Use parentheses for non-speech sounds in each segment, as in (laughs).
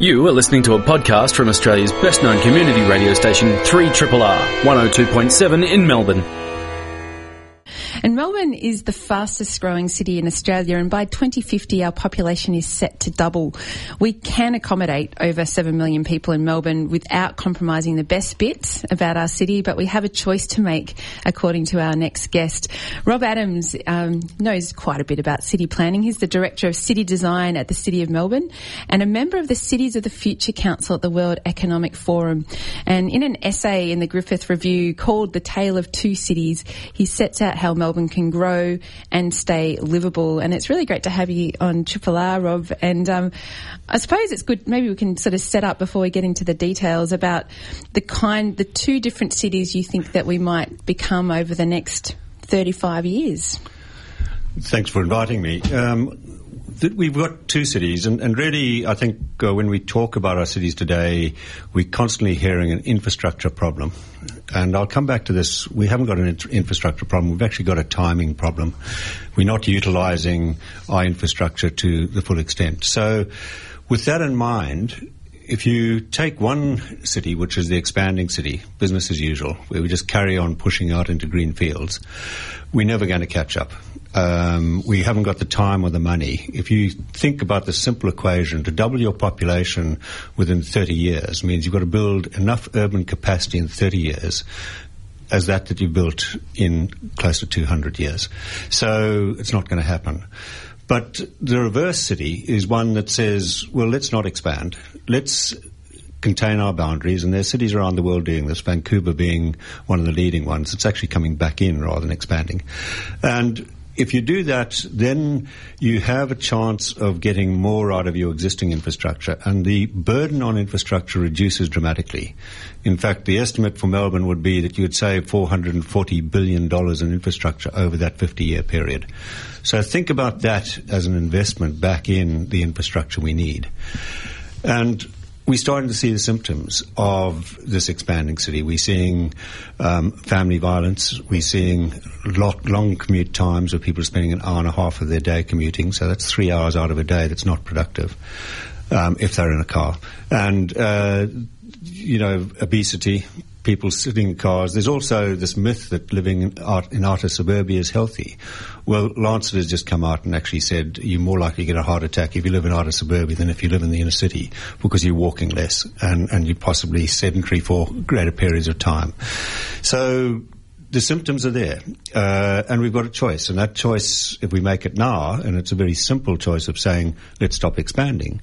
You are listening to a podcast from Australia's best known community radio station, 3RRR, 102.7 in Melbourne. Melbourne is the fastest growing city in Australia, and by 2050, our population is set to double. We can accommodate over 7 million people in Melbourne without compromising the best bits about our city, but we have a choice to make, according to our next guest. Rob Adams um, knows quite a bit about city planning. He's the Director of City Design at the City of Melbourne and a member of the Cities of the Future Council at the World Economic Forum. And in an essay in the Griffith Review called The Tale of Two Cities, he sets out how Melbourne Melbourne can grow and stay livable. And it's really great to have you on Triple R, Rob. And um, I suppose it's good. Maybe we can sort of set up before we get into the details about the kind, the two different cities you think that we might become over the next 35 years. Thanks for inviting me. Um, we've got two cities, and, and really, I think uh, when we talk about our cities today, we're constantly hearing an infrastructure problem. And I'll come back to this. We haven't got an infrastructure problem. We've actually got a timing problem. We're not utilizing our infrastructure to the full extent. So, with that in mind, if you take one city, which is the expanding city, business as usual, where we just carry on pushing out into green fields, we're never going to catch up. Um, we haven't got the time or the money. If you think about the simple equation, to double your population within 30 years means you've got to build enough urban capacity in 30 years as that that you built in close to 200 years. So it's not going to happen. But the reverse city is one that says, well, let's not expand. Let's contain our boundaries, and there's cities around the world doing this, Vancouver being one of the leading ones. It's actually coming back in rather than expanding. And if you do that, then you have a chance of getting more out of your existing infrastructure, and the burden on infrastructure reduces dramatically. In fact, the estimate for Melbourne would be that you would save $440 billion in infrastructure over that 50 year period. So think about that as an investment back in the infrastructure we need. And we're starting to see the symptoms of this expanding city. We're seeing um, family violence. We're seeing long commute times where people are spending an hour and a half of their day commuting. So that's three hours out of a day that's not productive um, if they're in a car. And, uh, you know, obesity, people sitting in cars. There's also this myth that living in, art, in outer suburbia is healthy. Well, Lancet has just come out and actually said you're more likely to get a heart attack if you live in outer suburbia than if you live in the inner city because you're walking less and, and you're possibly sedentary for greater periods of time. So the symptoms are there, uh, and we've got a choice. And that choice, if we make it now, and it's a very simple choice of saying, let's stop expanding,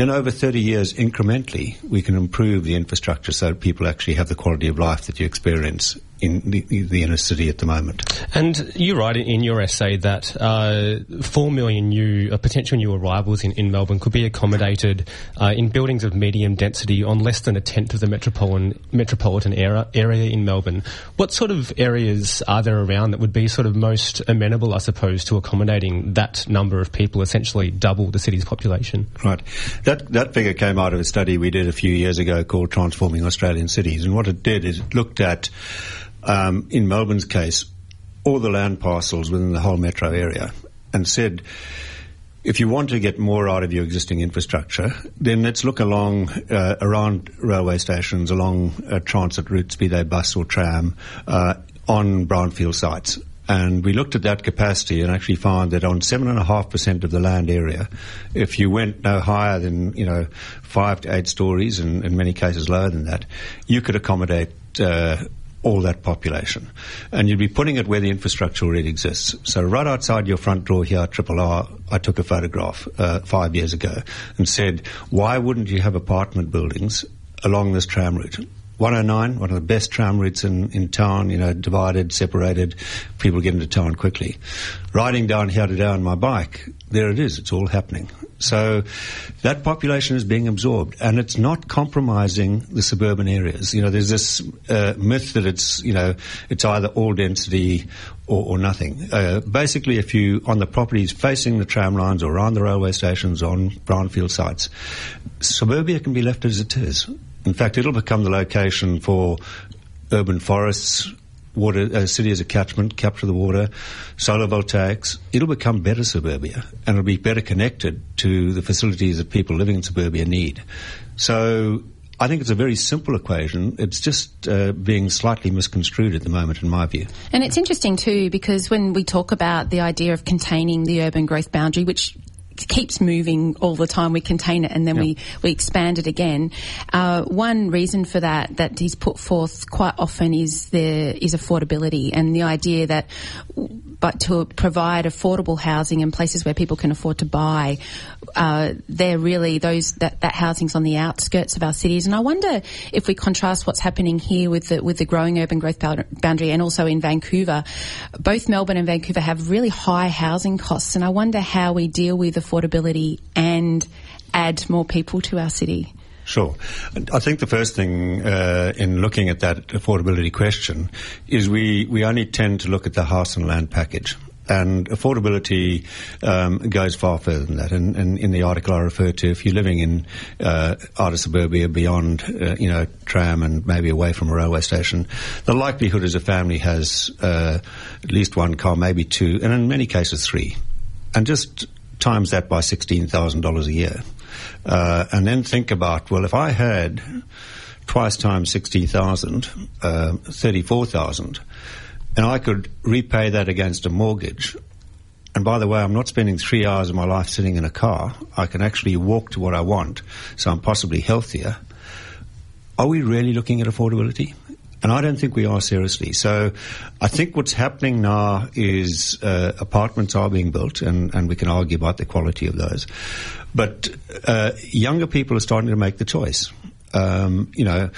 then over 30 years, incrementally, we can improve the infrastructure so people actually have the quality of life that you experience in the, the, inner city at the moment. And you write in your essay that uh, four million new uh, potential new arrivals in, in Melbourne could be accommodated uh, in buildings of medium density on less than a tenth of the metropolitan metropolitan era, area in Melbourne. What sort of areas are there around that would be sort of most amenable, I suppose, to accommodating that number of people, essentially double the city's population? Right. That that figure came out of a study we did a few years ago called Transforming Australian Cities, and what it did is it looked at um, in Melbourne's case, all the land parcels within the whole metro area and said, if you want to get more out of your existing infrastructure, then let's look along uh, around railway stations, along uh, transit routes, be they bus or tram, uh, on brownfield sites. And we looked at that capacity and actually found that on seven and a half percent of the land area, if you went no higher than you know five to eight stories, and in many cases lower than that, you could accommodate uh, all that population. And you'd be putting it where the infrastructure already exists. So right outside your front door here at Triple R, I took a photograph uh, five years ago and said, why wouldn't you have apartment buildings along this tram route? 109, one of the best tram routes in, in town, you know, divided, separated, people get into town quickly. Riding down here today on my bike, there it is, it's all happening. So that population is being absorbed, and it's not compromising the suburban areas. You know, there's this uh, myth that it's you know it's either all density or, or nothing. Uh, basically, if you on the properties facing the tram lines or on the railway stations on brownfield sites, suburbia can be left as it is. In fact, it'll become the location for urban forests, water uh, city as a catchment, capture the water, solar voltaics, it'll become better suburbia and it'll be better connected to the facilities that people living in suburbia need. So I think it's a very simple equation. It's just uh, being slightly misconstrued at the moment, in my view. And it's interesting too because when we talk about the idea of containing the urban growth boundary, which keeps moving all the time. We contain it and then we, we expand it again. Uh, one reason for that that he's put forth quite often is there is affordability and the idea that but to provide affordable housing in places where people can afford to buy, uh, they're really those that, that housing's on the outskirts of our cities. And I wonder if we contrast what's happening here with the with the growing urban growth boundary and also in Vancouver, both Melbourne and Vancouver have really high housing costs, and I wonder how we deal with affordability and add more people to our city. Sure. I think the first thing uh, in looking at that affordability question is we, we only tend to look at the house and land package. And affordability um, goes far further than that. And, and, in the article I refer to, if you're living in uh, outer suburbia beyond, uh, you know, tram and maybe away from a railway station, the likelihood is a family has uh, at least one car, maybe two, and in many cases three. And just times that by $16,000 a year. Uh, and then think about, well, if I had twice times 60,000, uh, 34,000, and I could repay that against a mortgage. And by the way, I'm not spending three hours of my life sitting in a car. I can actually walk to what I want, so I'm possibly healthier. Are we really looking at affordability? And I don't think we are seriously. So I think what's happening now is uh, apartments are being built, and, and we can argue about the quality of those. But uh, younger people are starting to make the choice. Um, you know,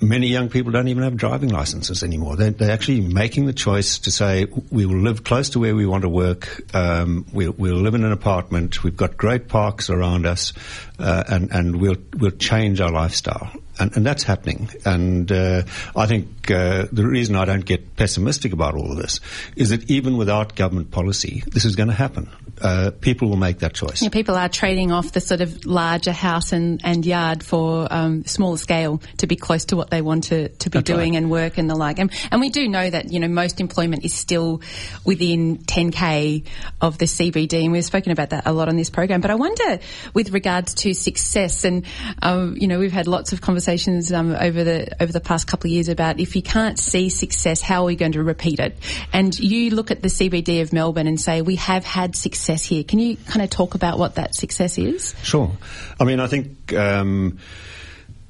many young people don't even have driving licenses anymore. They're, they're, actually making the choice to say, we will live close to where we want to work. Um, we'll, we'll, live in an apartment. We've got great parks around us, uh, and, and we'll, we'll change our lifestyle. And, and that's happening. And uh, I think uh, the reason I don't get pessimistic about all of this is that even without government policy, this is going to happen uh, people will make that choice. Yeah, people are trading off the sort of larger house and, and yard for um, smaller scale to be close to what they want to, to be That's doing right. and work and the like. And, and we do know that, you know, most employment is still within 10k of the CBD and we've spoken about that a lot on this program. But I wonder with regards to success and, um, you know, we've had lots of conversations um, over the over the past couple of years about if you can't see success, how are we going to repeat it? And you look at the CBD of Melbourne and say we have had success here. Can you kind of talk about what that success is? Sure. I mean, I think um,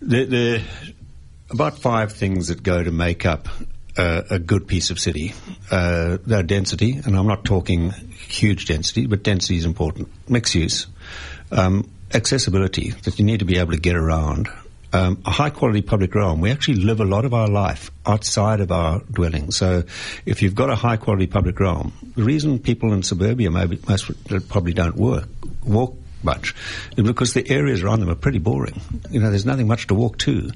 there, there, are about five things that go to make up uh, a good piece of city. Uh, their density, and I'm not talking huge density, but density is important. Mixed use. Um, accessibility, that you need to be able to get around um, a high quality public realm, we actually live a lot of our life outside of our dwelling. So if you've got a high quality public realm, the reason people in suburbia maybe most probably don't work, walk much is because the areas around them are pretty boring. You know, there's nothing much to walk to.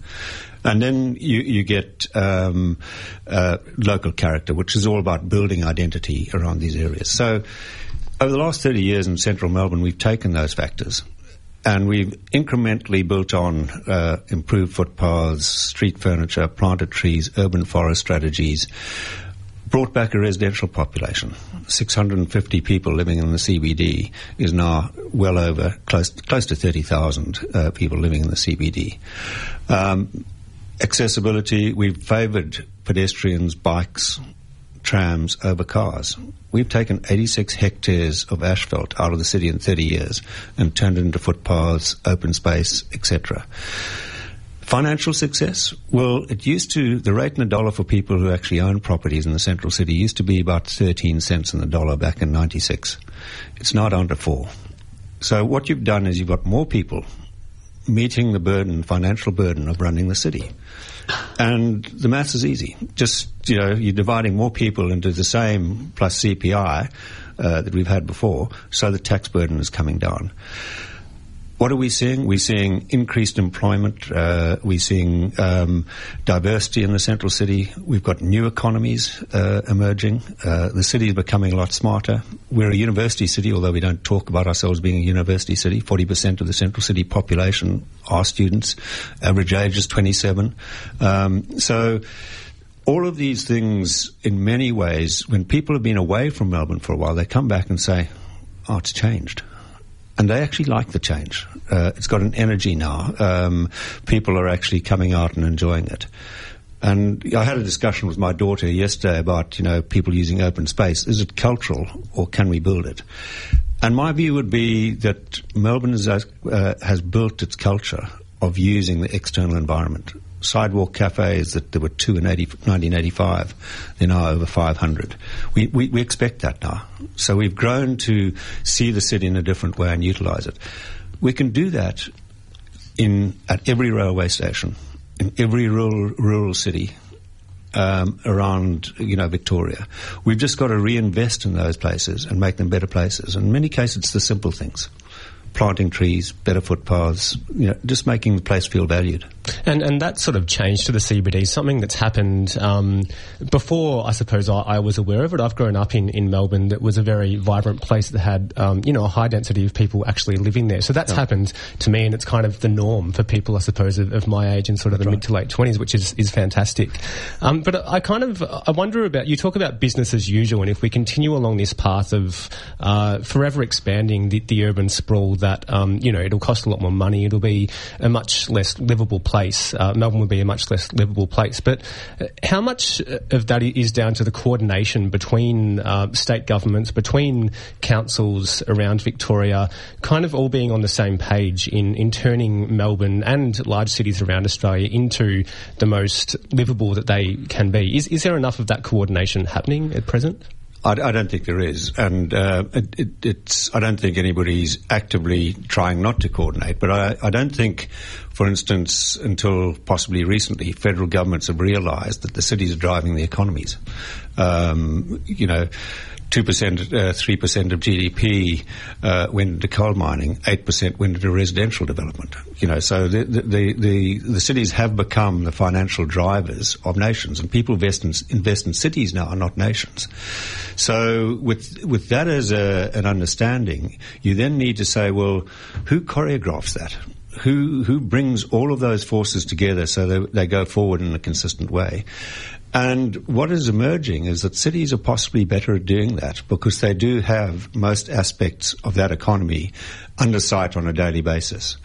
And then you, you get um, uh, local character, which is all about building identity around these areas. So over the last 30 years in central Melbourne, we've taken those factors and we've incrementally built on uh, improved footpaths, street furniture, planted trees, urban forest strategies, brought back a residential population. 650 people living in the CBD is now well over close close to 30,000 uh, people living in the CBD. Um, accessibility, we've favoured pedestrians, bikes, trams over cars. We've taken 86 hectares of asphalt out of the city in 30 years and turned it into footpaths, open space, etc. Financial success? Well, it used to, the rate in a dollar for people who actually own properties in the central city used to be about 13 cents in the dollar back in 96. It's now down to four. So what you've done is you've got more people meeting the burden, financial burden of running the city. And the maths is easy. Just, you know, you're dividing more people into the same plus CPI uh, that we've had before, so the tax burden is coming down. What are we seeing? We're seeing increased employment. Uh, we're seeing um, diversity in the central city. We've got new economies uh, emerging. Uh, the city is becoming a lot smarter. We're a university city, although we don't talk about ourselves being a university city. 40% of the central city population are students. Average age is 27. Um, so all of these things, in many ways, when people have been away from Melbourne for a while, they come back and say, oh, it's changed. And they actually like the change. Uh, it's got an energy now. Um, people are actually coming out and enjoying it. And I had a discussion with my daughter yesterday about, you know, people using open space. Is it cultural or can we build it? And my view would be that Melbourne uh, has built its culture of using the external environment sidewalk cafes that there were two in 80, 1985. They're now over 500. We, we, we expect that now. So we've grown to see the city in a different way and utilise it. We can do that in at every railway station, in every rural rural city um, around you know Victoria. We've just got to reinvest in those places and make them better places. In many cases, it's the simple things planting trees, better footpaths, you know, just making the place feel valued. And and that sort of change to the CBD, something that's happened um, before, I suppose I, I, was aware of it. I've grown up in, in Melbourne that was a very vibrant place that had, um, you know, a high density of people actually living there. So that's yeah. happened to me and it's kind of the norm for people, I suppose, of, of my age and sort of that's the right. mid to late 20s, which is, is fantastic. Um, but I kind of, I wonder about, you talk about business as usual and if we continue along this path of uh, forever expanding the, the urban sprawl that, um, you know, it'll cost a lot more money, it'll be a much less livable place place. Uh, Melbourne would be a much less livable place. But uh, how much of that is down to the coordination between uh, state governments, between councils around Victoria, kind of all being on the same page in, in turning Melbourne and large cities around Australia into the most livable that they can be? Is, is there enough of that coordination happening at present? I, I, don't think there is, and uh, it, it, it's. I don't think anybody's actively trying not to coordinate. But I, I don't think, for instance, until possibly recently, federal governments have realised that the cities are driving the economies. Um, you know, 2%, 3% uh, of GDP uh, went into coal mining, 8% went into residential development. You know, so the, the, the, the, cities have become the financial drivers of nations, and people invest in, invest in cities now, and not nations. So with, with that as a, an understanding, you then need to say, well, who choreographs that? Who who brings all of those forces together so they, they go forward in a consistent way. And what is emerging is that cities are possibly better at doing that because they do have most aspects of that economy under sight on a daily basis.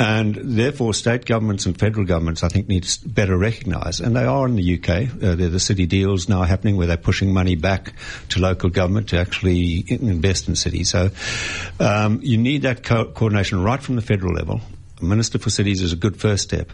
And therefore, state governments and federal governments, I think, need to better recognise, and they are in the UK. Uh, there are the city deals now happening where they're pushing money back to local government to actually invest in cities. So um, you need that co- coordination right from the federal level. Minister for Cities is a good first step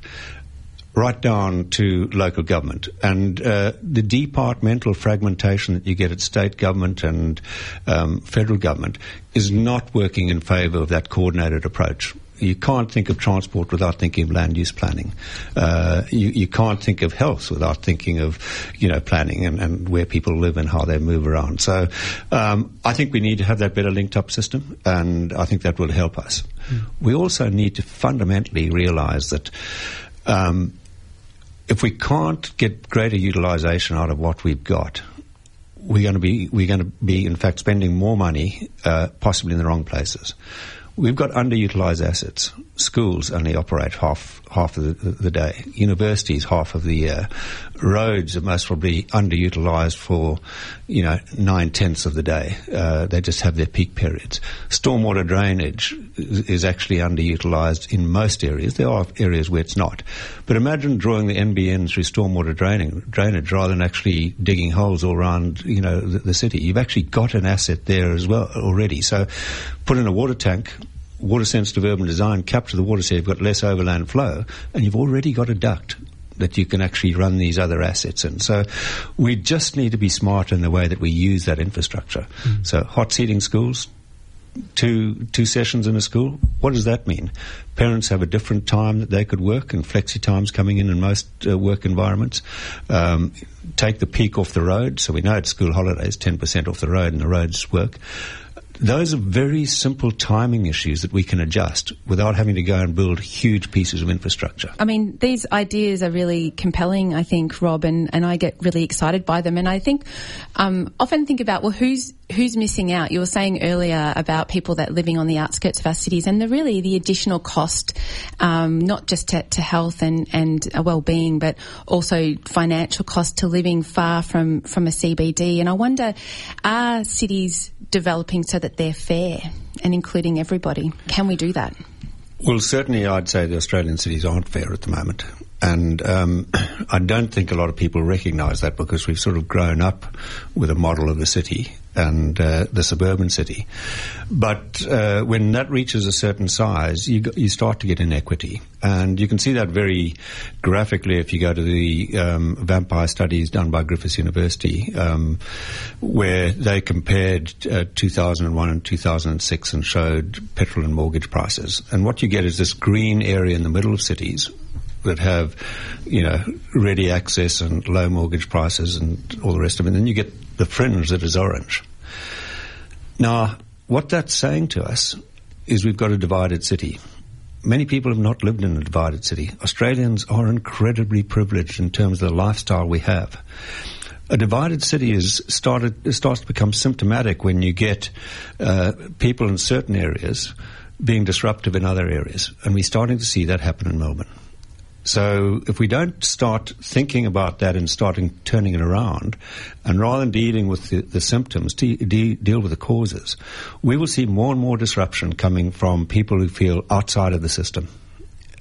right down to local government. And uh, the departmental fragmentation that you get at state government and um, federal government is not working in favour of that coordinated approach. You can't think of transport without thinking of land use planning. Uh, you, you, can't think of health without thinking of, you know, planning and, and where people live and how they move around. So, um, I think we need to have that better linked up system, and I think that will help us. Mm. We also need to fundamentally realise that. Um, if we can't get greater utilisation out of what we've got, we're going to be we're going to be in fact spending more money, uh, possibly in the wrong places. We've got underutilized assets. Schools only operate half half of the, the, day. Universities half of the year. Roads are most probably underutilized for, you know, nine tenths of the day. Uh, they just have their peak periods. Stormwater drainage is actually underutilized in most areas. There are areas where it's not. But imagine drawing the NBN through stormwater draining, drainage rather than actually digging holes all around, you know, the, the city. You've actually got an asset there as well already. So put in a water tank, water sensitive urban design, capture the water so you've got less overland flow, and you've already got a duct that you can actually run these other assets in. So we just need to be smart in the way that we use that infrastructure. Mm. So hot seating schools, two two sessions in a school. What does that mean? Parents have a different time that they could work, and flexi times coming in in most uh, work environments. Um, take the peak off the road. So we know at school holidays, ten percent off the road, and the roads work those are very simple timing issues that we can adjust without having to go and build huge pieces of infrastructure. I mean, these ideas are really compelling, I think, Rob, and, and I get really excited by them. And I think, um, often think about, well, who's who's missing out? You were saying earlier about people that living on the outskirts of our cities, and the really the additional cost, um, not just to, to, health and and well-being, but also financial cost to living far from from a CBD. And I wonder, are cities developing so that they're fair and including everybody? Can we do that? Well, certainly, I'd say the Australian cities aren't fair at the moment. And um, I don't think a lot of people recognise that because we've sort of grown up with a model of the city and uh, the suburban city. But uh, when that reaches a certain size, you, you start to get inequity. And you can see that very graphically if you go to the um, vampire studies done by Griffith University, um, where they compared uh, 2001 and 2006 and showed petrol and mortgage prices. And what you get is this green area in the middle of cities that have, you know, ready access and low mortgage prices and all the rest of it. And then you get the fringe that is orange. Now, what that's saying to us is we've got a divided city. Many people have not lived in a divided city. Australians are incredibly privileged in terms of the lifestyle we have. A divided city is started starts to become symptomatic when you get uh, people in certain areas being disruptive in other areas, and we're starting to see that happen in Melbourne. So if we don't start thinking about that and starting turning it around, and rather than dealing with the, the symptoms, de- de- deal with the causes, we will see more and more disruption coming from people who feel outside of the system.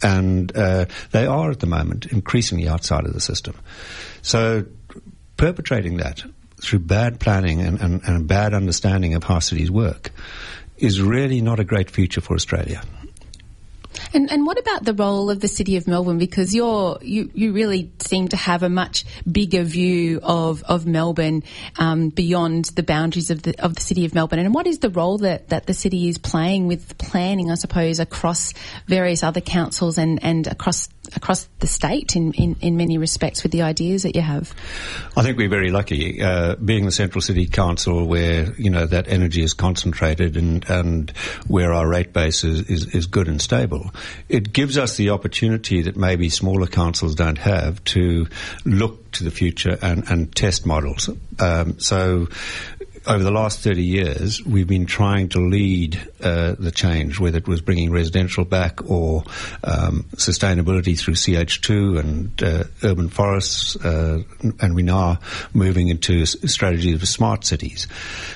And uh, they are at the moment increasingly outside of the system. So perpetrating that through bad planning and, and, and a bad understanding of how cities work is really not a great future for Australia. And, and what about the role of the City of Melbourne? Because you're, you, you really seem to have a much bigger view of, of Melbourne um, beyond the boundaries of the, of the City of Melbourne. And what is the role that, that the city is playing with planning, I suppose, across various other councils and, and across across the state in, in, in many respects with the ideas that you have? I think we're very lucky, uh, being the Central City Council where, you know, that energy is concentrated and, and where our rate base is, is, is good and stable. It gives us the opportunity that maybe smaller councils don't have to look to the future and, and test models. Um, so over the last 30 years, we've been trying to lead uh, the change, whether it was bringing residential back or um, sustainability through CH2 and uh, urban forests, uh, and we're now moving into strategies of smart cities.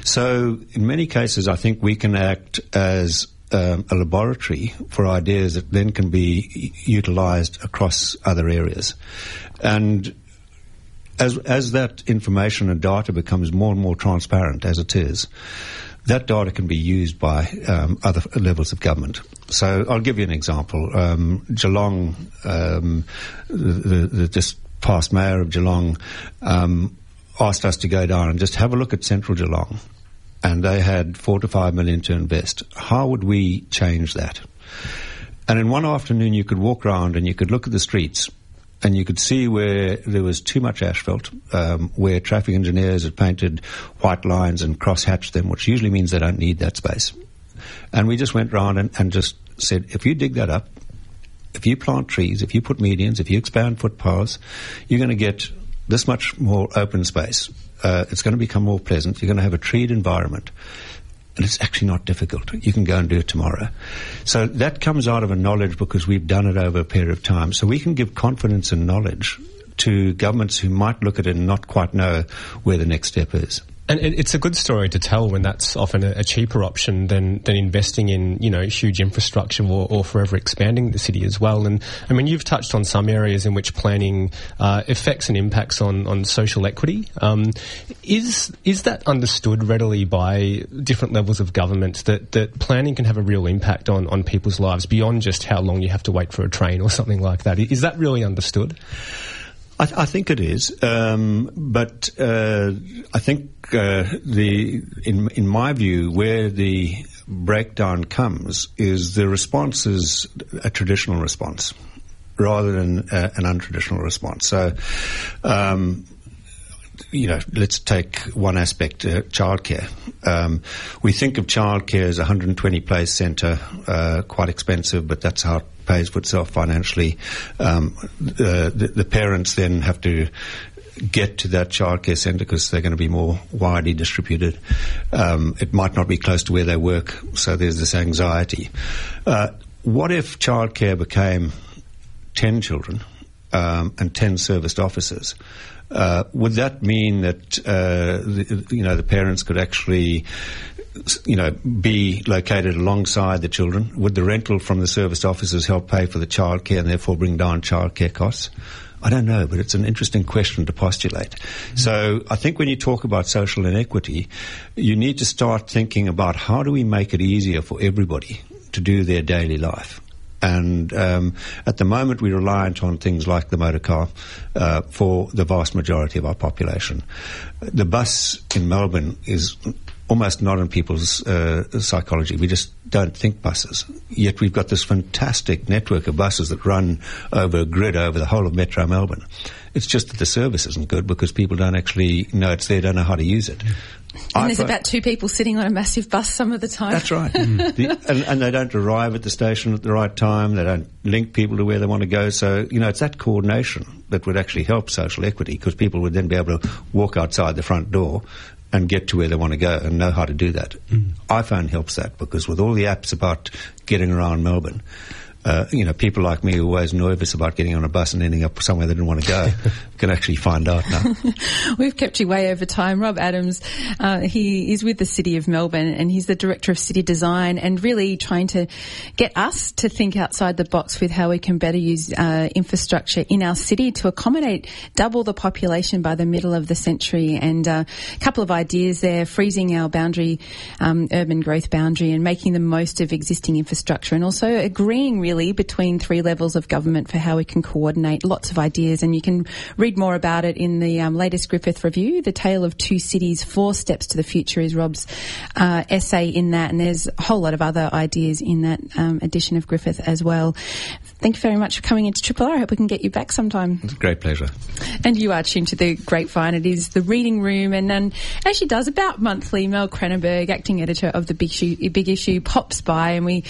So, in many cases, I think we can act as um, a laboratory for ideas that then can be utilized across other areas. And as as that information and data becomes more and more transparent, as it is, that data can be used by um, other levels of government. So I'll give you an example. Um, Geelong, um, the, the, just past mayor of Geelong, um, asked us to go down and just have a look at central Geelong, and they had four to five million to invest. How would we change that? And in one afternoon, you could walk around and you could look at the streets and you could see where there was too much asphalt, um, where traffic engineers had painted white lines and cross-hatched them, which usually means they don't need that space. And we just went round and, and just said, if you dig that up, if you plant trees, if you put medians, if you expand footpaths, you're going to get this much more open space. Uh, it's going to become more pleasant. You're going to have a treed environment and it's actually not difficult. You can go and do it tomorrow. So that comes out of a knowledge because we've done it over a period of time. So we can give confidence and knowledge to governments who might look at it and not quite know where the next step is. And it's a good story to tell when that's often a, cheaper option than, than investing in, you know, huge infrastructure or, or, forever expanding the city as well. And I mean, you've touched on some areas in which planning uh, affects and impacts on, on social equity. Um, is is that understood readily by different levels of government that, that planning can have a real impact on, on people's lives beyond just how long you have to wait for a train or something like that? Is that really understood? I, th- I, think it is, um, but uh, I think uh, the in in my view where the breakdown comes is the response is a traditional response rather than uh, an untraditional response. So. Um, you know, let's take one aspect, uh, childcare. Um, we think of childcare as a 120 place centre, uh, quite expensive, but that's how pays for itself financially. Um, the, the, parents then have to get to that childcare centre because they're going to be more widely distributed. Um, it might not be close to where they work, so there's this anxiety. Uh, what if childcare became 10 children um, and 10 serviced officers? Uh, would that mean that uh, the, you know the parents could actually you know, be located alongside the children? Would the rental from the serviced officers help pay for the childcare and therefore bring down childcare costs? I don't know, but it's an interesting question to postulate. Mm-hmm. So I think when you talk about social inequity, you need to start thinking about how do we make it easier for everybody to do their daily life. And um, at the moment, we're reliant on things like the motor car uh, for the vast majority of our population. The bus in Melbourne is almost not in people's uh, psychology. We just don't think buses. Yet we've got this fantastic network of buses that run over a grid over the whole of Metro Melbourne. It's just that the service isn't good because people don't actually know it's there, don't know how to use it. And there's about two people sitting on a massive bus some of the time. That's right. (laughs) mm. the, and, and, they don't arrive at the station at the right time. They don't link people to where they want to go. So, you know, it's that coordination that would actually help social equity because people would then be able to walk outside the front door and get to where they want to go and know how to do that. Mm. iPhone helps that because with all the apps about getting around Melbourne, uh, you know, people like me who are always nervous about getting on a bus and ending up somewhere they didn't want to go (laughs) can actually find out now. (laughs) We've kept you way over time. Rob Adams, uh, he is with the City of Melbourne and he's the Director of City Design and really trying to get us to think outside the box with how we can better use uh, infrastructure in our city to accommodate double the population by the middle of the century. And uh, a couple of ideas there, freezing our boundary, um, urban growth boundary and making the most of existing infrastructure and also agreeing really really between three levels of government for how we can coordinate lots of ideas. And you can read more about it in the um, latest Griffith review, The Tale of Two Cities, Four Steps to the Future is Rob's uh, essay in that. And there's a whole lot of other ideas in that um, edition of Griffith as well. Thank you very much for coming into Triple R. I hope we can get you back sometime. It's a great pleasure. And you are tuned to the Grapevine. It is the reading room, and then as she does about monthly, Mel Cranenburgh, acting editor of the Big Issue, Big Issue, pops by, and we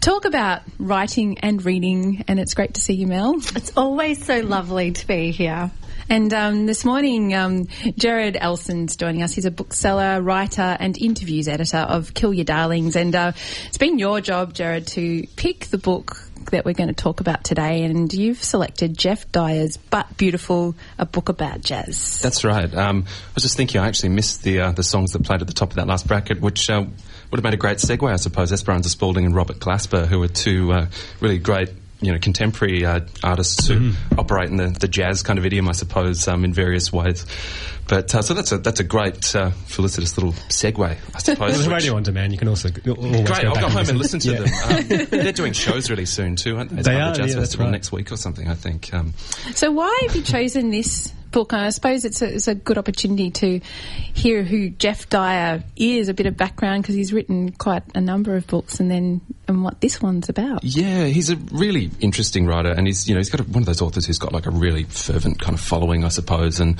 talk about writing and reading. And it's great to see you, Mel. It's always so lovely to be here. And um, this morning, um, Gerard Elson's joining us. He's a bookseller, writer, and interviews editor of Kill Your Darlings. And uh, it's been your job, Gerard, to pick the book that we're going to talk about today, and you've selected Geoff Dyer's "But Beautiful," a book about jazz. That's right. Um, I was just thinking, I actually missed the uh, the songs that played at the top of that last bracket, which. Uh, would have made a great segue, I suppose. Esperanza Spalding and Robert Glasper, who are two uh, really great you know contemporary uh, artists who mm-hmm. operate in the, the jazz kind of idiom, I suppose, um, in various ways. But uh, so that's a that's a great uh, felicitous little segue, I suppose. There's radio on demand. You can also great. I'll go home and listen to yeah. them. Um, they're doing shows really soon too, aren't they? They are. The Jazz yeah, Festival right. next week or something, I think. Um, so why have you chosen this book. And I suppose it's a, it's a good opportunity to hear who Geoff Dyer is, a bit of background, because he's written quite a number of books, and then and what this one's about. Yeah, he's a really interesting writer, and he's you know he's got a, one of those authors who's got like a really fervent kind of following, I suppose. And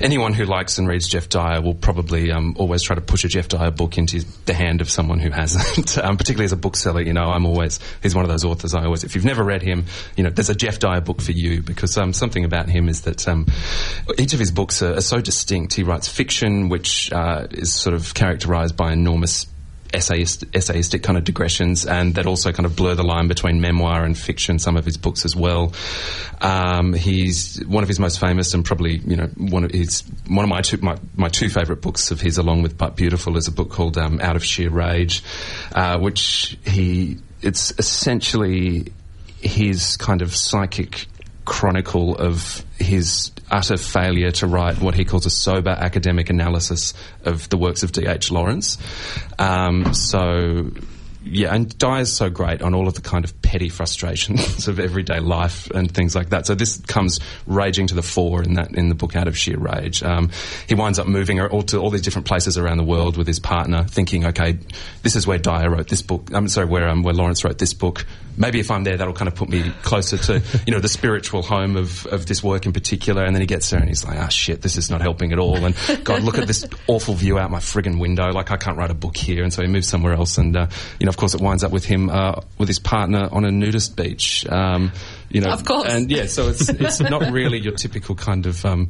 anyone who likes and reads Geoff Dyer will probably um, always try to push a Geoff Dyer book into the hand of someone who hasn't. (laughs) um, particularly as a bookseller, you know, I'm always he's one of those authors. I always, if you've never read him, you know, there's a Geoff Dyer book for you because um, something about him is that um, each of his books are, are, so distinct. He writes fiction, which uh, is sort of characterized by enormous essayist, essayistic kind of digressions, and that also kind of blur the line between memoir and fiction. Some of his books as well. Um, he's one of his most famous, and probably you know one of his one of my two my, my two favorite books of his, along with But Beautiful, is a book called um, Out of Sheer Rage, uh, which he it's essentially his kind of psychic chronicle of his utter failure to write what he calls a sober academic analysis of the works of D.H. Lawrence. Um, so yeah, and Dyer's so great on all of the kind of petty frustrations (laughs) of everyday life and things like that. So this comes raging to the fore in that in the book Out of Sheer Rage. Um, he winds up moving all to all these different places around the world with his partner, thinking, okay, this is where Dyer wrote this book. I'm sorry, where um, where Lawrence wrote this book. Maybe if I'm there, that'll kind of put me closer to (laughs) you know the spiritual home of of this work in particular. And then he gets there and he's like, ah, oh, shit, this is not helping at all. And God, look at this (laughs) awful view out my friggin' window. Like I can't write a book here. And so he moves somewhere else. And uh, you know, course, it winds up with him uh, with his partner on a nudist beach. Um, you know, of course. And yeah, so it's it's not really your typical kind of um,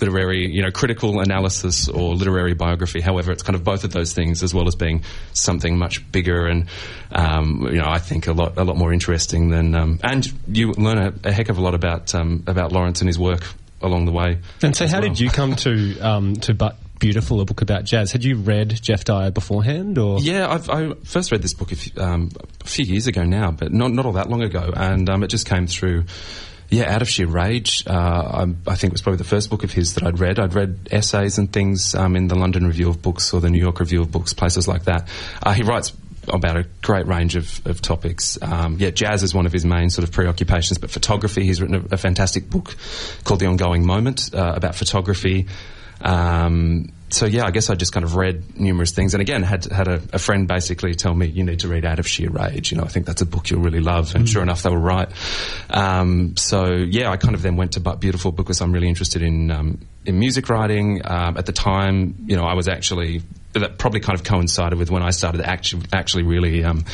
literary, you know, critical analysis or literary biography. However, it's kind of both of those things, as well as being something much bigger and, um, you know, I think a lot, a lot more interesting than. Um, and you learn a, a, heck of a lot about um, about Lawrence and his work along the way. And so, how well. did you come to um, to but beautiful a book about jazz. Had you read Geoff Dyer beforehand, or yeah, I've, i first read this book a few, um, a few, years ago now, but not not all that long ago, and um, it just came through yeah, out of sheer rage. Uh, I, I, think it was probably the first book of his that I'd read. I'd read essays and things um, in the London Review of Books or the New York Review of Books, places like that. Uh, he writes about a great range of, of topics. Um, yeah, jazz is one of his main sort of preoccupations, but photography. He's written a, a fantastic book called The Ongoing Moment uh, about photography. Um, so yeah, I guess I just kind of read numerous things, and again had had a, a, friend basically tell me you need to read Out of Sheer Rage. You know, I think that's a book you'll really love, and mm. sure enough, they were right. Um, so yeah, I kind of then went to But Beautiful because I'm really interested in um, in music writing. Um, at the time, you know, I was actually that probably kind of coincided with when I started actually actually really um,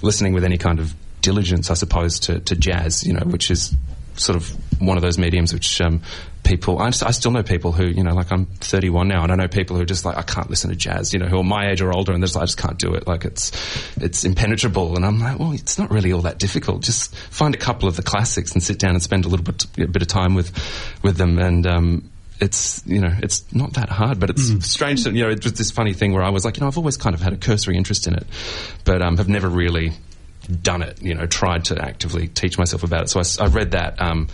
listening with any kind of diligence, I suppose, to, to jazz. You know, which is sort of one of those mediums which um, people, I, I, still know people who, you know, like I'm 31 now, and I know people who are just like, I can't listen to jazz, you know, who are my age or older, and they're just like, I just can't do it. Like it's, it's impenetrable. And I'm like, well, it's not really all that difficult. Just find a couple of the classics and sit down and spend a little bit, a bit of time with, with them. And, um, it's you know it's not that hard, but it's mm. strange that you know it was this funny thing where I was like you know I've always kind of had a cursory interest in it, but um, have never really done it. You know, tried to actively teach myself about it. So I, I read that um,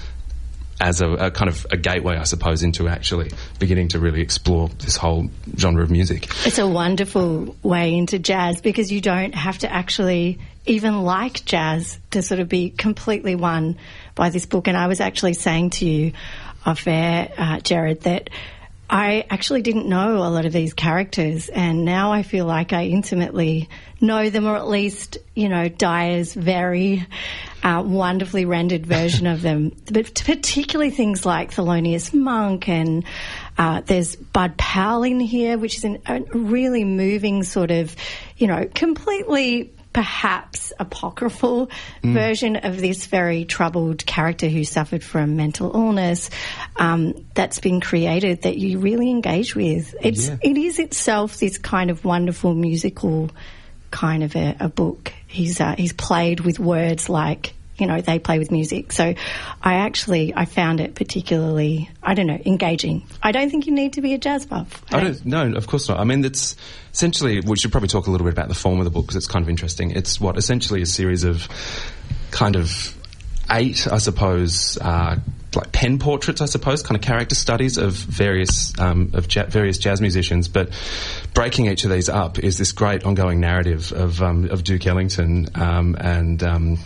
as a, a, kind of a gateway, I suppose, into actually beginning to really explore this whole genre of music. It's a wonderful way into jazz because you don't have to actually even like jazz to sort of be completely won by this book. And I was actually saying to you off air, uh, Gerard, that I actually didn't know a lot of these characters, and now I feel like I intimately know them, or at least, you know, Dyer's very uh, wonderfully rendered version of them. (laughs) But particularly things like Thelonious Monk, and uh, there's Bud Powell in here, which is an, a really moving sort of, you know, completely perhaps apocryphal mm. version of this very troubled character who suffered from mental illness um, that's been created that you really engage with. It's yeah. it is itself this kind of wonderful musical kind of a, a book. He's uh, he's played with words like you know they play with music. So I actually I found it particularly I don't know engaging. I don't think you need to be a jazz buff. I don't. No, of course not. I mean, it's essentially we should probably talk a little bit about the form of the book because it's kind of interesting. It's what essentially a series of kind of eight, I suppose. Uh, like pen portraits, I suppose, kind of character studies of various um, of ja- various jazz musicians. But breaking each of these up is this great ongoing narrative of um, of Duke Ellington um, and um,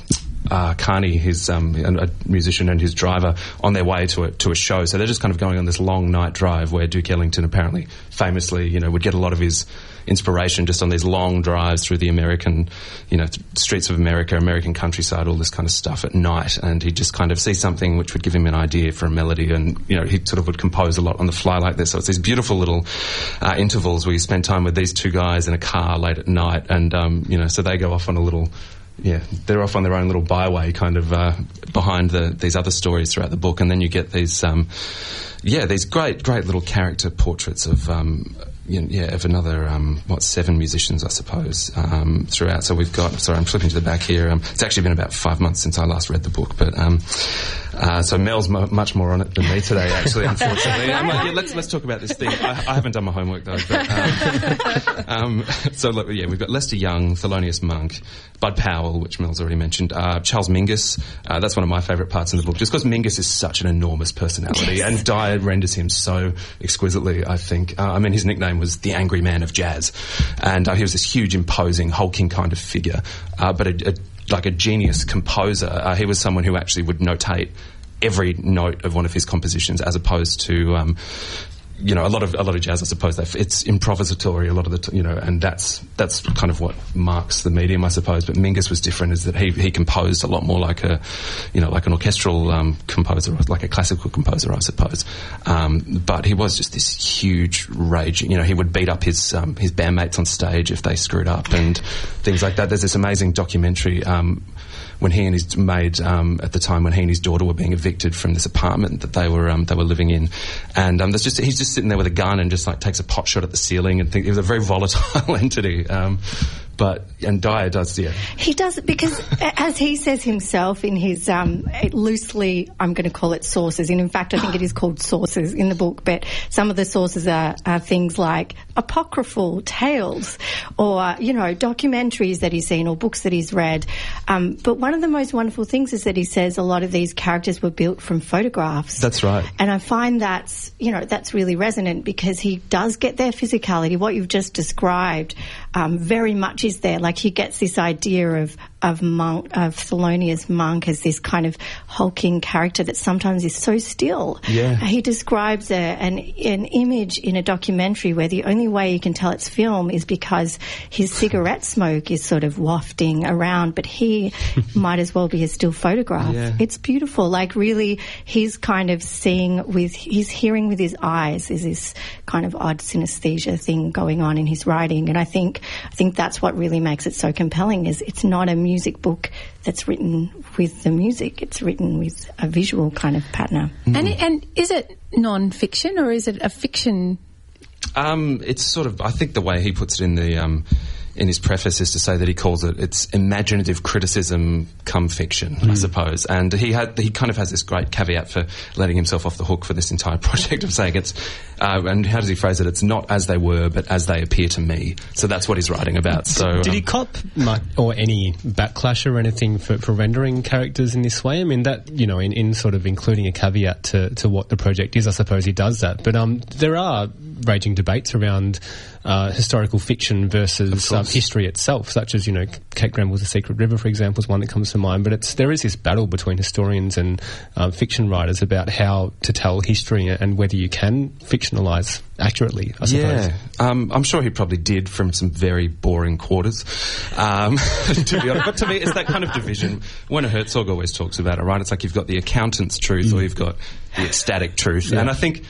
uh, Carney, his um, a musician and his driver, on their way to a, to a show. So they're just kind of going on this long night drive where Duke Ellington apparently, famously, you know, would get a lot of his inspiration just on these long drives through the American, you know, streets of America, American countryside, all this kind of stuff at night. And he'd just kind of see something which would give him an idea for a melody. And, you know, he sort of would compose a lot on the fly like this. So it's these beautiful little uh, intervals where you spend time with these two guys in a car late at night. And, um, you know, so they go off on a little yeah, they're off on their own little byway, kind of uh, behind the, these other stories throughout the book, and then you get these, um, yeah, these great, great little character portraits of um, you know, yeah, of another, um, what, seven musicians, I suppose, um, throughout. So we've got, sorry, I'm flipping to the back here. Um, it's actually been about five months since I last read the book, but, um, uh, so Mel's much more on it than me today, actually, (laughs) unfortunately. Like, yeah, let's, let's talk about this thing. I, I haven't done my homework though, but, um, (laughs) um, so look, yeah, we've got Lester Young, Thelonious Monk, Bud Powell, which Mel's already mentioned, uh, Charles Mingus. Uh, that's one of my favourite parts in the book, just because Mingus is such an enormous personality, yes. and Dyer renders him so exquisitely. I think. Uh, I mean, his nickname was the Angry Man of Jazz, and uh, he was this huge, imposing, hulking kind of figure, uh, but a, a, like a genius composer. Uh, he was someone who actually would notate every note of one of his compositions, as opposed to um, you know, a lot of a lot of jazz, I suppose, it's improvisatory a lot of the, you know, and that's that's kind of what marks the medium, I suppose. But Mingus was different, is that he he composed a lot more like a, you know, like an orchestral um, composer, like a classical composer, I suppose. Um, but he was just this huge rage. You know, he would beat up his um, his bandmates on stage if they screwed up and things like that. There's this amazing documentary. Um, when he and his maid um, at the time when he and his daughter were being evicted from this apartment that they were um, they were living in, and um, just he's just sitting there with a gun and just like takes a pot shot at the ceiling and think it was a very volatile (laughs) entity. But and Dyer does, yeah. He does because, as he says himself in his um, loosely, I'm going to call it sources, and in fact, I think it is called sources in the book. But some of the sources are, are things like apocryphal tales, or you know, documentaries that he's seen or books that he's read. Um, but one of the most wonderful things is that he says a lot of these characters were built from photographs. That's right. And I find that's you know that's really resonant because he does get their physicality, what you've just described, um, very much is there. Like he gets this idea of of monk of Thelonious Monk as this kind of hulking character that sometimes is so still. Yeah. He describes a, an an image in a documentary where the only way you can tell it's film is because his (laughs) cigarette smoke is sort of wafting around, but he (laughs) might as well be a still photograph. Yeah. It's beautiful. Like really, he's kind of seeing with he's hearing with his eyes. Is this kind of odd synesthesia thing going on in his writing? And I think I think that's what really makes it so compelling. Is it's not a music book that's written with the music. It's written with a visual kind of pattern. And, and is it non-fiction or is it a fiction? Um, it's sort of. I think the way he puts it in the um, in his preface is to say that he calls it it's imaginative criticism come fiction, I suppose. And he had he kind of has this great caveat for letting himself off the hook for this entire (laughs) project of saying it's. Uh, and how does he phrase it? It's not as they were, but as they appear to me. So that's what he's writing about. So Did he um, cop much, or any backlash or anything for, for rendering characters in this way? I mean, that, you know, in, in sort of including a caveat to, to what the project is, I suppose he does that. But um, there are raging debates around uh, historical fiction versus um, history itself, such as, you know, Kate Grenville's The Secret River, for example, is one that comes to mind. But it's there is this battle between historians and um, fiction writers about how to tell history and whether you can fictionalize accurately, I suppose. Yeah, um, I'm sure he probably did from some very boring quarters. Um, (laughs) to be honest, but to me, it's that kind of division. Werner Herzog always talks about it, right? It's like you've got the accountant's truth or you've got the ecstatic truth, and I think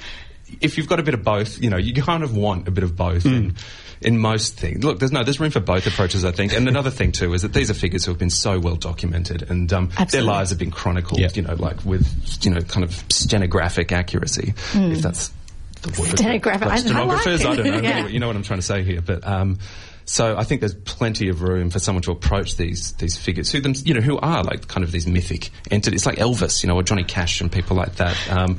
if you've got a bit of both, you know, you kind of want a bit of both. In, in most things, look, there's no, there's room for both approaches, I think. And another thing too is that these are figures who have been so well documented, and um, their lives have been chronicled, Yeah. you know, like with you know, kind of stenographic accuracy, if that's the word. Stenographic. I- I Like stenographers, like I, don't know. (laughs) Yeah. You know what I'm trying to say here, but. Um, so I think there's plenty of room for someone to approach these these figures who them you know who are like kind of these mythic entities like Elvis you know or Johnny Cash and people like that. Um,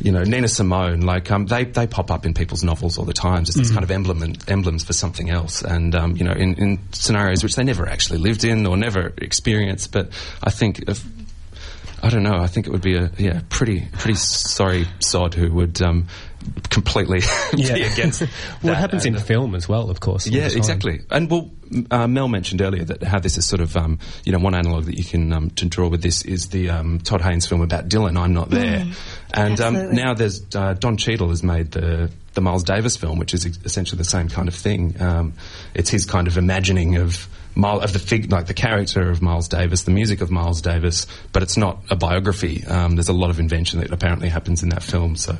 you know Nina Simone like um, they they pop up in people's novels all the time just as kind of emblem emblems for something else. And um, you know in, in scenarios which they never actually lived in or never experienced. But I think if I don't know. I think it would be a yeah pretty pretty sorry sod who would um, completely (laughs) be against. (laughs) What that happens and, in uh, film as well, of course. yeah, exactly. And well, uh, Mel mentioned earlier that how this is sort of, um, you know, one analogue that you can um, to draw with this is the um, Todd Haynes film about Dylan. I'm not there, and um, now there's uh, Don Cheadle has made the the Miles Davis film, which is essentially the same kind of thing. Um, it's his kind of imagining of. Mile, of the fig, like the character of Miles Davis, the music of Miles Davis, but it's not a biography. Um, there's a lot of invention that apparently happens in that film. So,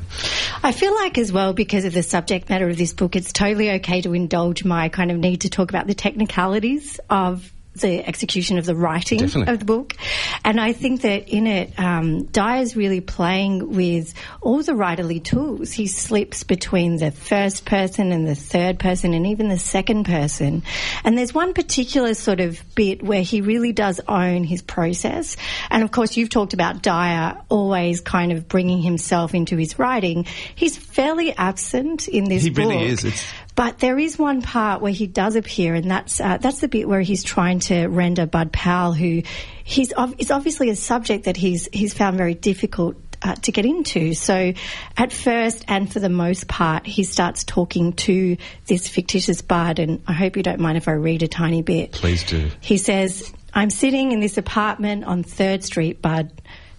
I feel like as well, because of the subject matter of this book, it's totally okay to indulge my kind of need to talk about the technicalities of the execution of the writing Definitely. of the book. And I think that in it, um, Dyer's really playing with all the writerly tools. He slips between the first person and the third person and even the second person. And there's one particular sort of bit where he really does own his process. And of course, you've talked about Dyer always kind of bringing himself into his writing. He's fairly absent in this He book. really is. It's- But there is one part where he does appear, and that's uh, that's the bit where he's trying to render Bud Powell, who he's ov- is obviously a subject that he's he's found very difficult. Uh, to get into. So, at first, and for the most part, he starts talking to this fictitious Bud, and I hope you don't mind if I read a tiny bit. Please do. He says, I'm sitting in this apartment on 3rd Street, Bud,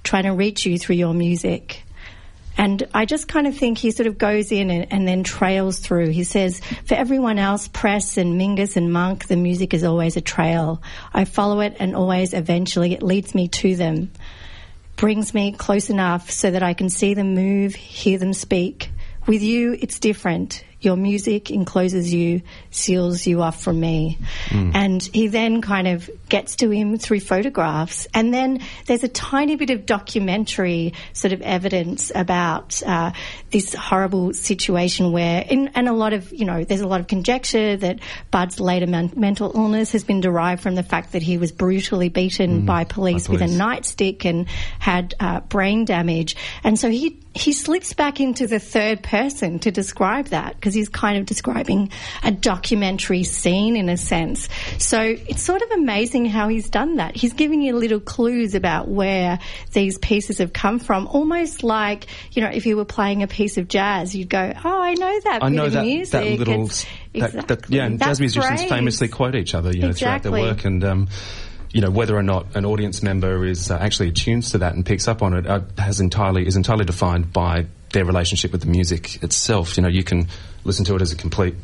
trying to reach you through your music. And I just kind of think he sort of goes in and, and then trails through. He says, for everyone else, Press and Mingus and Monk, the music is always a trail. I follow it and always eventually it leads me to them. Brings me close enough so that I can see them move, hear them speak. With you, it's different. Your music encloses you, seals you off from me. Mm. And he then kind of gets to him through photographs. And then there's a tiny bit of documentary sort of evidence about uh, this horrible situation where, in, and a lot of, you know, there's a lot of conjecture that Bud's later men- mental illness has been derived from the fact that he was brutally beaten by, police Mm. by with a nightstick and had uh, brain damage. And so he he slips back into the third person to describe that because he's kind of describing a documentary scene in a sense. So it's sort of amazing how he's done that. He's giving you little clues about where these pieces have come from, almost like you know if you were playing a piece of jazz, you'd go, "Oh, I know that I bit know of that, music." that little, It's- that, that, yeah, and jazz musicians famously quote each other, you know, throughout their work, and um, you know whether or not an audience member is uh, actually attunes to that and picks up on it uh, has entirely is entirely defined by their relationship with the music itself. You know, you can listen to it as a complete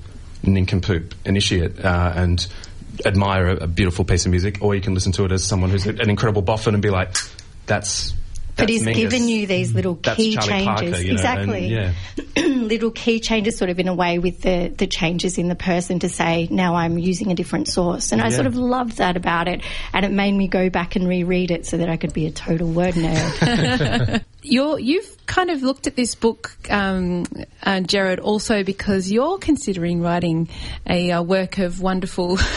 nincompoop initiate uh, and admire a, a beautiful piece of music, or you can listen to it as someone who's an incredible boffin and be like, "That's." But that's he's Mingus. given you these little That's key Charlie changes. Parker, you know, exactly. and, yeah. (clears throat) little key changes sort of in a way with the, the changes in the person to say, now I'm using a different source. And I sort of loved that about it. And it made me go back and reread it so that I could be a total word nerd. (laughs) (laughs) You're, you've kind of looked at this book, um, uh, Gerard, also because you're considering writing a uh, work of wonderful. (laughs)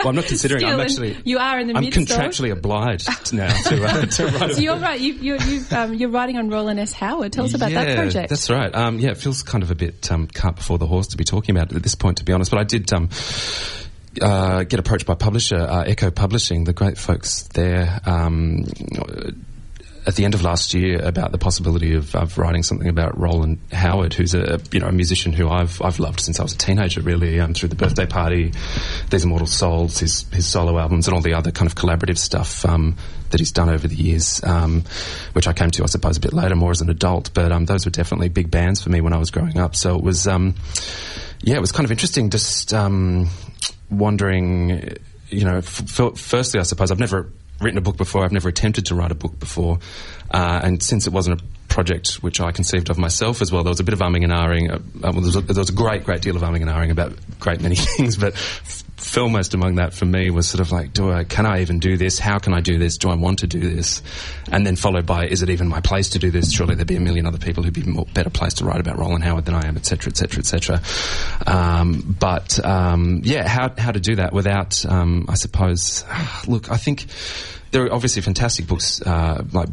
Well, I'm not considering. I'm actually. You are in the I'm midst of- contractually obliged now to, uh, to write. (laughs) So you're right. You, you've, um, you're writing on Rowland S. Howard. Tell us about yeah, that project. That's right. Um, yeah, it feels kind of a bit um, cart before the horse to be talking about it at this point, to be honest. But I did um, uh, get approached by publisher uh, Echo Publishing, the great folks there. Um, at the end of last year, about the possibility of, of writing something about Rowland Howard, who's a you know a musician who I've I've loved since I was a teenager, really, um, through the Birthday Party, These Immortal Souls, his his solo albums, and all the other kind of collaborative stuff um, that he's done over the years, um, which I came to, I suppose, a bit later, more as an adult. But um, those were definitely big bands for me when I was growing up. So it was, um, yeah, it was kind of interesting, just um, wondering, you know, f- firstly, I suppose I've never written a book before. I've never attempted to write a book before, uh, and since it wasn't a project which I conceived of myself as well, there was a bit of umming and ahhing. Uh, well, there, was a, there was a great, great deal of umming and ahhing about great many (laughs) things, but foremost among that for me was sort of like, do I, can I even do this? How can I do this? Do I want to do this? And then followed by, is it even my place to do this? Surely there'd be a million other people who'd be more better placed to write about Rowland Howard than I am, etc., etc., etc. But um, yeah, how how to do that without, um, I suppose. (sighs) Look, I think there are obviously fantastic books uh, like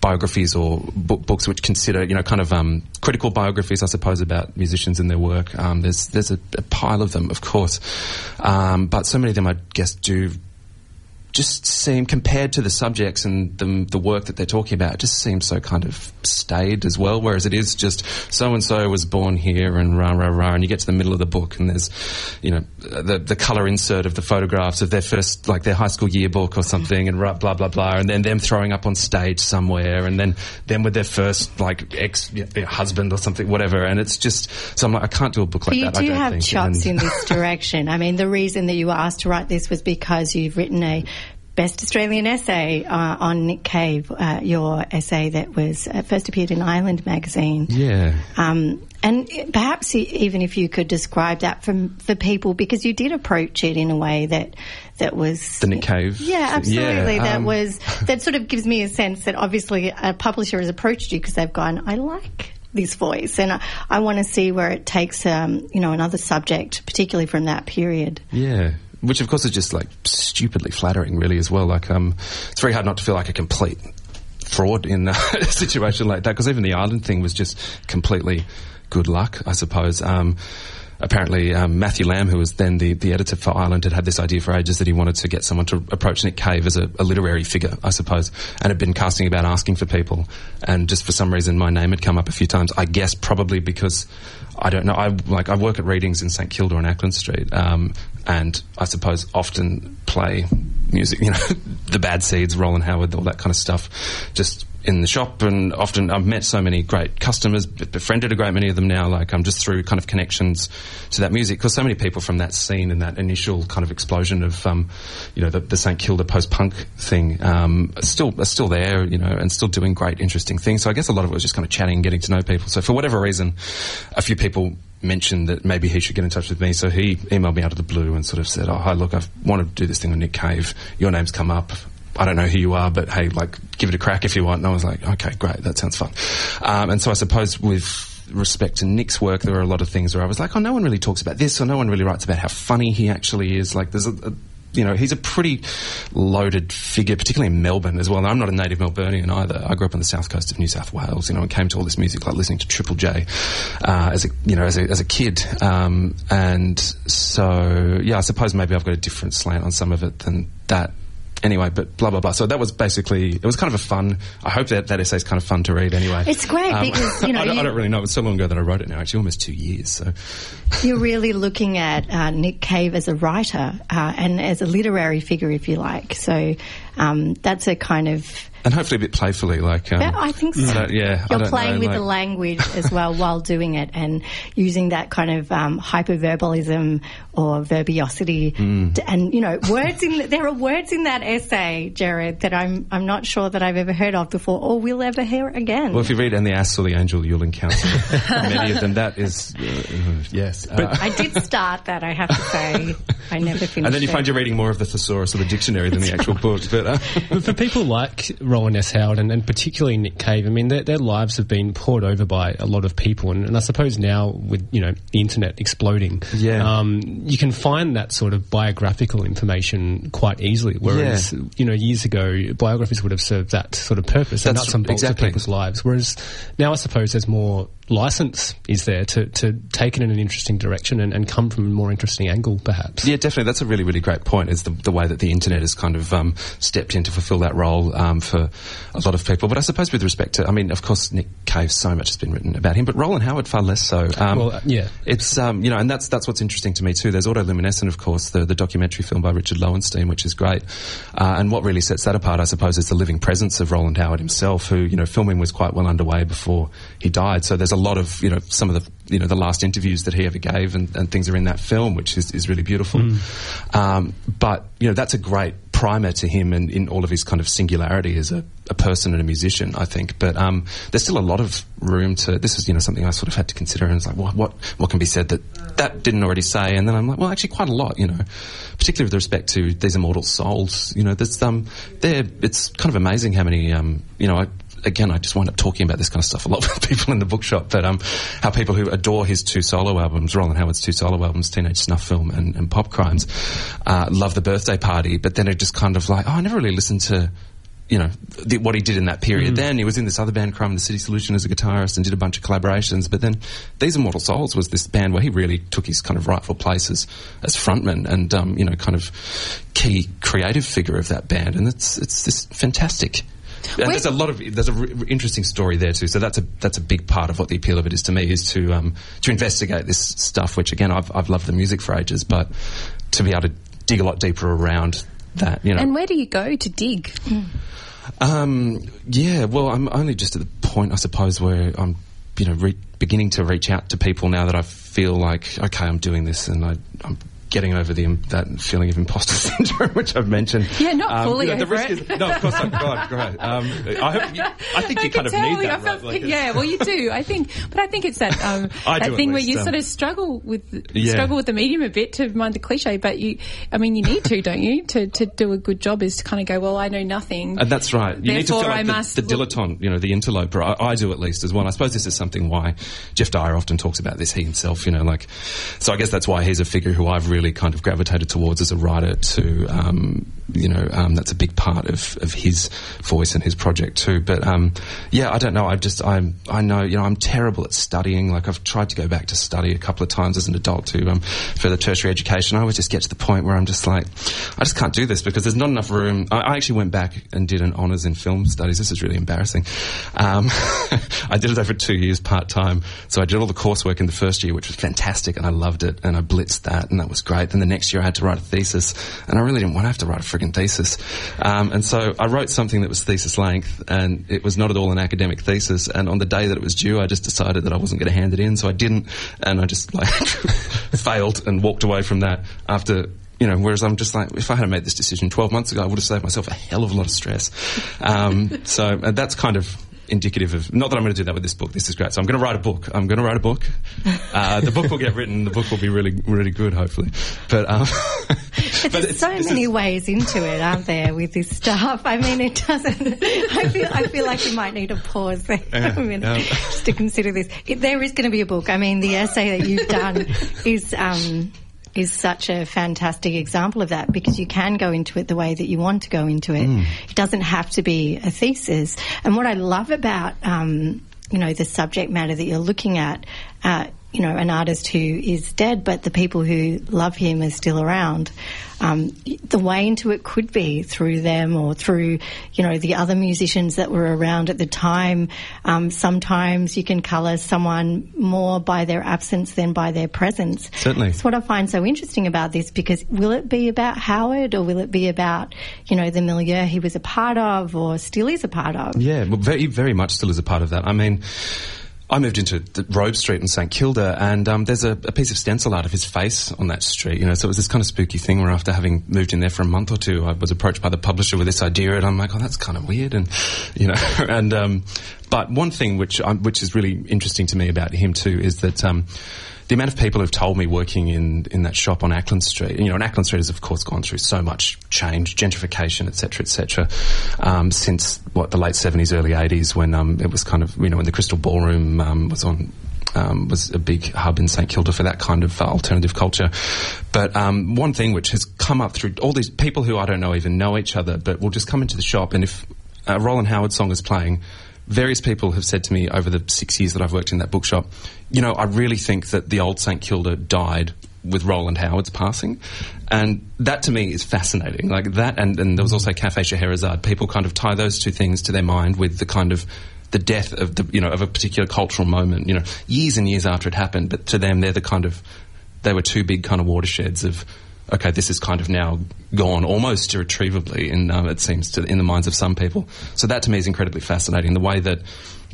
biographies or book, books which consider, you know, kind of um, critical biographies, I suppose, about musicians and their work. Um, there's there's a, a pile of them, of course, um, but so many of them, I guess, do just seem compared to the subjects and the, the work that they're talking about, it just seems so kind of staid as well. Whereas it is just so and so was born here and rah rah rah, and you get to the middle of the book and there's, you know, the the color insert of the photographs of their first like their high school yearbook or something, and rah, blah blah blah, and then them throwing up on stage somewhere, and then them with their first like ex yeah, their husband or something, whatever. And it's just so I'm like I can't do a book like you that. I do have think. chops And- in this (laughs) direction. I mean, the reason that you were asked to write this was because you've written a Best Australian essay uh, on Nick Cave, uh, your essay that was uh, first appeared in Island magazine. yeah. Um, and perhaps even if you could describe that for, for people, because you did approach it in a way that that was The Nick Cave Yeah, absolutely. Yeah, that um, was (laughs) that sort of gives me a sense that obviously a publisher has approached you because they've gone, I like this voice, and I, I want to see where it takes, um, you know, another subject, particularly from that period. Yeah. Which of course is just like stupidly flattering, really, as well. Like, um, it's very hard not to feel like a complete fraud in (laughs) a situation like that, because even the island thing was just completely good luck, I suppose. Um, apparently, um, Matthew Lamb, who was then the, the editor for Island, had had this idea for ages that he wanted to get someone to approach Nick Cave as a, a literary figure, I suppose, and had been casting about asking for people. And just for some reason, my name had come up a few times. I guess probably because I don't know. I like I work at readings in St Kilda on Acland Street, um, and I suppose often play music. You know, (laughs) the Bad Seeds, Rowland Howard, all that kind of stuff. Just in the shop, and often I've met so many great customers, befriended a great many of them now. Like I'm just through kind of connections to that music because so many people from that scene and that initial kind of explosion of, um, you know, the, the St Kilda post punk thing, um, are still are still there, you know, and still doing great, interesting things. So I guess a lot of it was just kind of chatting, and getting to know people. So for whatever reason, a few people mentioned that maybe he should get in touch with me. So he emailed me out of the blue and sort of said, "Oh, hi, look, I want to do this thing with Nick Cave. Your name's come up. I don't know who you are, but hey, like, give it a crack if you want. And I was like, okay, great, that sounds fun. Um, and so I suppose with respect to Nick's work, there were a lot of things where I was like, oh, no one really talks about this, or no one really writes about how funny he actually is. Like, there's a, a you know, he's a pretty loaded figure, particularly in Melbourne as well. I'm not a native Melburnian either. I grew up on the south coast of New South Wales, you know, and came to all this music like listening to Triple J uh, as a you know as a, as a kid. Um, and so yeah, I suppose maybe I've got a different slant on some of it than that anyway, but blah blah blah. So that was basically it was kind of a fun. I hope that that essay is kind of fun to read anyway. It's great um, because you (laughs) know I, don't, I, don't, really know. It's so long ago that I wrote it now. Actually, almost two years. So (laughs) you're really looking at uh, Nick Cave as a writer uh, and as a literary figure, if you like. So um, that's a kind of and hopefully a bit playfully, like um, yeah, I think so. I yeah, you're playing know, with like... the language as well while doing it, and using that kind of um, hyperverbalism or verbiosity, mm. to, and you know, words in there are words in that essay, Gerard, that I'm I'm not sure that I've ever heard of before or will ever hear again. Well, if you read "And the Ass Saw the Angel," you'll encounter (laughs) many of them. That is, uh, yes. But uh, I did start that. I have to say, I never finished. And then you it. find you're reading more of the thesaurus or the dictionary than the actual (laughs) book. But, uh, but for people like Rowland S. Howard and, and, particularly Nick Cave, I mean, their, their, lives have been poured over by a lot of people, and, and, I suppose now with you know the internet exploding, yeah. Um, you can find that sort of biographical information quite easily. Whereas yeah. you know years ago, biographies would have served that sort of purpose and nuts and bolts exactly. of people's lives. Whereas now, I suppose there's more license is there to, to take it in an interesting direction and, and come from a more interesting angle, perhaps. Yeah, definitely. That's a really, really great point. Is the, the way that the internet has kind of um, stepped in to fulfil that role um, for a lot of people. But I suppose with respect to, I mean, of course, Nick Cave, so much has been written about him, but Rowland Howard far less so. Um, well, yeah, it's um, you know, and that's that's what's interesting to me too. There's Autoluminescent, of course, the the documentary film by Richard Lowenstein, which is great. Uh, and what really sets that apart, I suppose, is the living presence of Rowland Howard himself, who you know, filming was quite well underway before he died. So there's a lot of you know some of the you know the last interviews that he ever gave and, and things are in that film, which is, is really beautiful. Mm. Um, but you know that's a great primer to him and in all of his kind of singularity as a, a person and a musician, I think. But um, there's still a lot of room to. This is you know something I sort of had to consider, and it's like what what what can be said that that didn't already say, and then I'm like, well, actually, quite a lot, you know, particularly with respect to these immortal souls. You know, there's um, there it's kind of amazing how many um, you know. I, again, I just wind up talking about this kind of stuff a lot with (laughs) people in the bookshop. But um, how people who adore his two solo albums, Rowland Howard's two solo albums, Teenage Snuff Film and, and Pop Crimes, uh, love the birthday party. But then it just kind of like, oh, I never really listened to you know, the, what he did in that period. Mm. Then he was in this other band, Crime the City Solution, as a guitarist and did a bunch of collaborations. But then These Immortal Souls was this band where he really took his kind of rightful place as, as frontman and, um, you know, kind of key creative figure of that band. And it's, it's this fantastic and there's a lot of there's a re- interesting story there too. So that's a that's a big part of what the appeal of it is to me is to um, to investigate this stuff. Which again, I've I've loved the music for ages, but to be able to dig a lot deeper around that, you know. And where do you go to dig? Um, yeah, well, I'm only just at the point, I suppose, where I'm, you know, re- beginning to reach out to people now that I feel like, okay, I'm doing this, and I, I'm getting over the that feeling of imposter (laughs) syndrome, which I've mentioned. Yeah, not um, fully you know, the risk it. Is, no, of course. God, great. Um, I, hope you, I think I you kind of need that, right? Like yeah, well, you do. I think, but I think it's that um, (laughs) that thing where you um, sort of struggle with yeah. struggle with the medium a bit to mind the cliche, but you, I mean, you need to, (laughs) don't you, to, to do a good job is to kind of go, well, I know nothing. And that's right. You need to feel like the, the dilettante, you know, the interloper. I, I, do at least as well. I suppose this is something why Geoff Dyer often talks about this. He himself, you know, like, so I guess that's why he's a figure who I've really kind of gravitated towards as a writer to, um, you know, um, that's a big part of, of his voice and his project too. But um, yeah, I don't know. I just I I know you know I'm terrible at studying. Like I've tried to go back to study a couple of times as an adult to um, further tertiary education. I always just get to the point where I'm just like, I just can't do this because there's not enough room. I, I actually went back and did an honours in film studies. This is really embarrassing. Um, (laughs) I did it over two years part time. So I did all the coursework in the first year, which was fantastic, and I loved it, and I blitzed that, and that was great. Then the next year I had to write a thesis, and I really didn't want to have to write a frigging thesis. Um, and so I wrote something that was thesis length, and it was not at all an academic thesis. And on the day that it was due, I just decided that I wasn't going to hand it in, so I didn't, and I just like (laughs) failed and walked away from that after you know, whereas I'm just like, if I had made this decision 12 months ago, I would have saved myself a hell of a lot of stress. Um, so that's kind of indicative of not that I'm going to do that with this book. This is great. So I'm going to write a book. I'm going to write a book. (laughs) Uh, the book will get written. The book will be really, really good, hopefully. But, um, (laughs) but there's so many is, ways into it, aren't there, with this stuff? I mean, it doesn't. (laughs) I feel, I feel like you might need a pause there yeah, a minute yeah. just to consider this. It, there is going to be a book. I mean, the essay that you've done is. Um, is such a fantastic example of that because you can go into it the way that you want to go into it. Mm. It doesn't have to be a thesis. And what I love about, um, you know, the subject matter that you're looking at, uh, you know, an artist who is dead, but the people who love him are still around. Um, the way into it could be through them or through, you know, the other musicians that were around at the time. Um, sometimes you can colour someone more by their absence than by their presence. Certainly. That's what I find so interesting about this because will it be about Howard or will it be about, you know, the milieu he was a part of or still is a part of? Yeah, well, very, very much still is a part of that. I mean, I moved into Robe Street in St Kilda, and um, there's a, a, piece of stencil art of his face on that street. You know, so it was this kind of spooky thing where after having moved in there for a month or two, I was approached by the publisher with this idea, and I'm like, oh, that's kind of weird, and you know, (laughs) and um, but one thing which um, which is really interesting to me about him too is that. The amount of people who've told me working in, in that shop on Acland Street, you know, and Acland Street has of course gone through so much change, gentrification, etc., etc., um, since what the late seventies, early eighties, when um, it was kind of you know when the Crystal Ballroom um, was on um, was a big hub in St Kilda for that kind of alternative culture. But um, one thing which has come up through all these people who I don't know even know each other, but will just come into the shop, and if a Rowland Howard song is playing, various people have said to me over the six years that I've worked in that bookshop, you know, I really think that the old St Kilda died with Rowland Howard's passing. And that to me is fascinating. Like that, and, and there was also Cafe Scheherazade. People kind of tie those two things to their mind with the kind of the death of the, you know, of a particular cultural moment, you know, years and years after it happened. But to them, they're the kind of, they were two big kind of watersheds of, okay, this is kind of now gone almost irretrievably, in, um, it seems, to, in the minds of some people. So that to me is incredibly fascinating. The way that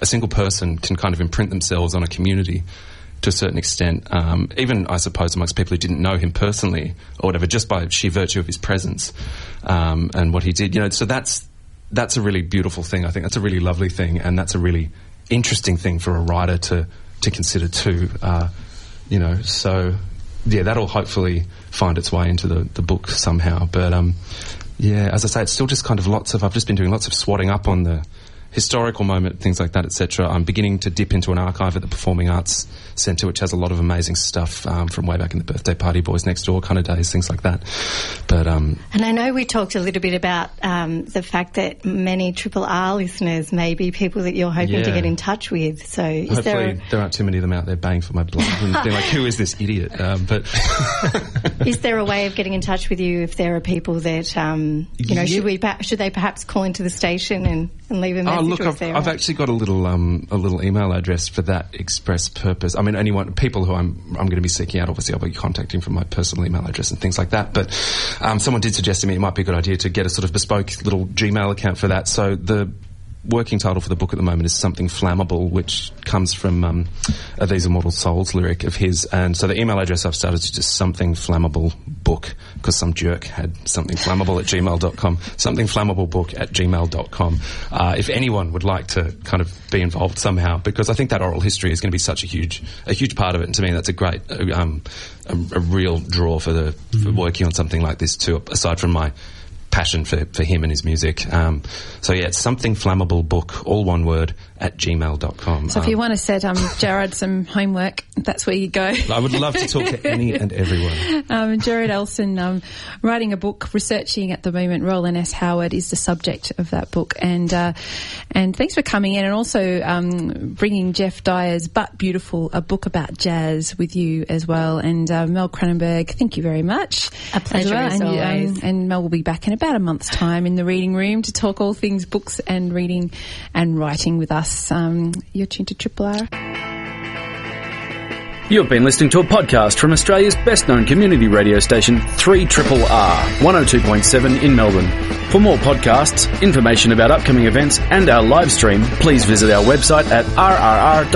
a single person can kind of imprint themselves on a community to a certain extent, um, even I suppose amongst people who didn't know him personally or whatever, just by sheer virtue of his presence um, and what he did. You know, so that's that's a really beautiful thing. I think that's a really lovely thing, and that's a really interesting thing for a writer to to consider too. Uh, you know, so yeah, that'll hopefully find its way into the, the book somehow. But um, yeah, as I say, it's still just kind of lots of. I've just been doing lots of swatting up on the historical moment, things like that, etc. I'm beginning to dip into an archive at the Performing Arts Centre, which has a lot of amazing stuff um, from way back in the birthday party, boys next door kind of days, things like that. But um, and I know we talked a little bit about um, the fact that many Triple R listeners may be people that you're hoping yeah. to get in touch with. So hopefully there, a... there, aren't too many of them out there banging for my blood and being like, "Who is this idiot?" Um, but (laughs) is there a way of getting in touch with you if there are people that um, you know? Yeah. Should we should they perhaps call into the station and, and leave a message? Oh, look, I've, I've actually got a little um, a little email address for that express purpose. I mean, anyone people who I'm I'm going to be seeking out. Obviously, I'll be contacting from my personal email address and things like that. But um, someone did suggest to me it might be a good idea to get a sort of bespoke little Gmail account for that. So the working title for the book at the moment is Something Flammable, which comes from um, a These Immortal Souls lyric of his. And so the email address I've started is just Something Flammable Book, because some jerk had something flammable at gmail.com. Something Flammable Book at gmail.com. Uh, if anyone would like to kind of be involved somehow, because I think that oral history is going to be such a huge, a huge part of it. And to me, that's a great, uh, um, a, a, real draw for the, mm-hmm. for working on something like this too, aside from my passion for, for him and his music. Um, so yeah, it's something flammable book, all one word, at gmail.com. So if you um, want to set um, Gerard some homework, that's where you go. I would love to talk to any and everyone. (laughs) Um, Gerard Elson, um, writing a book, researching at the moment, Rowland S. Howard is the subject of that book. And uh, and thanks for coming in and also um, bringing Geoff Dyer's But Beautiful, a book about jazz with you as well. And uh, Mel Cranenburgh, thank you very much. A pleasure well. as and, always. and Mel will be back in about a month's time in the reading room to talk all things books and reading and writing with us. Um, you're tuned to Triple R. You've been listening to a podcast from Australia's best known community radio station, 3 Triple R, 102.7 in Melbourne. For more podcasts, information about upcoming events, and our live stream, please visit our website at rrr.org.au.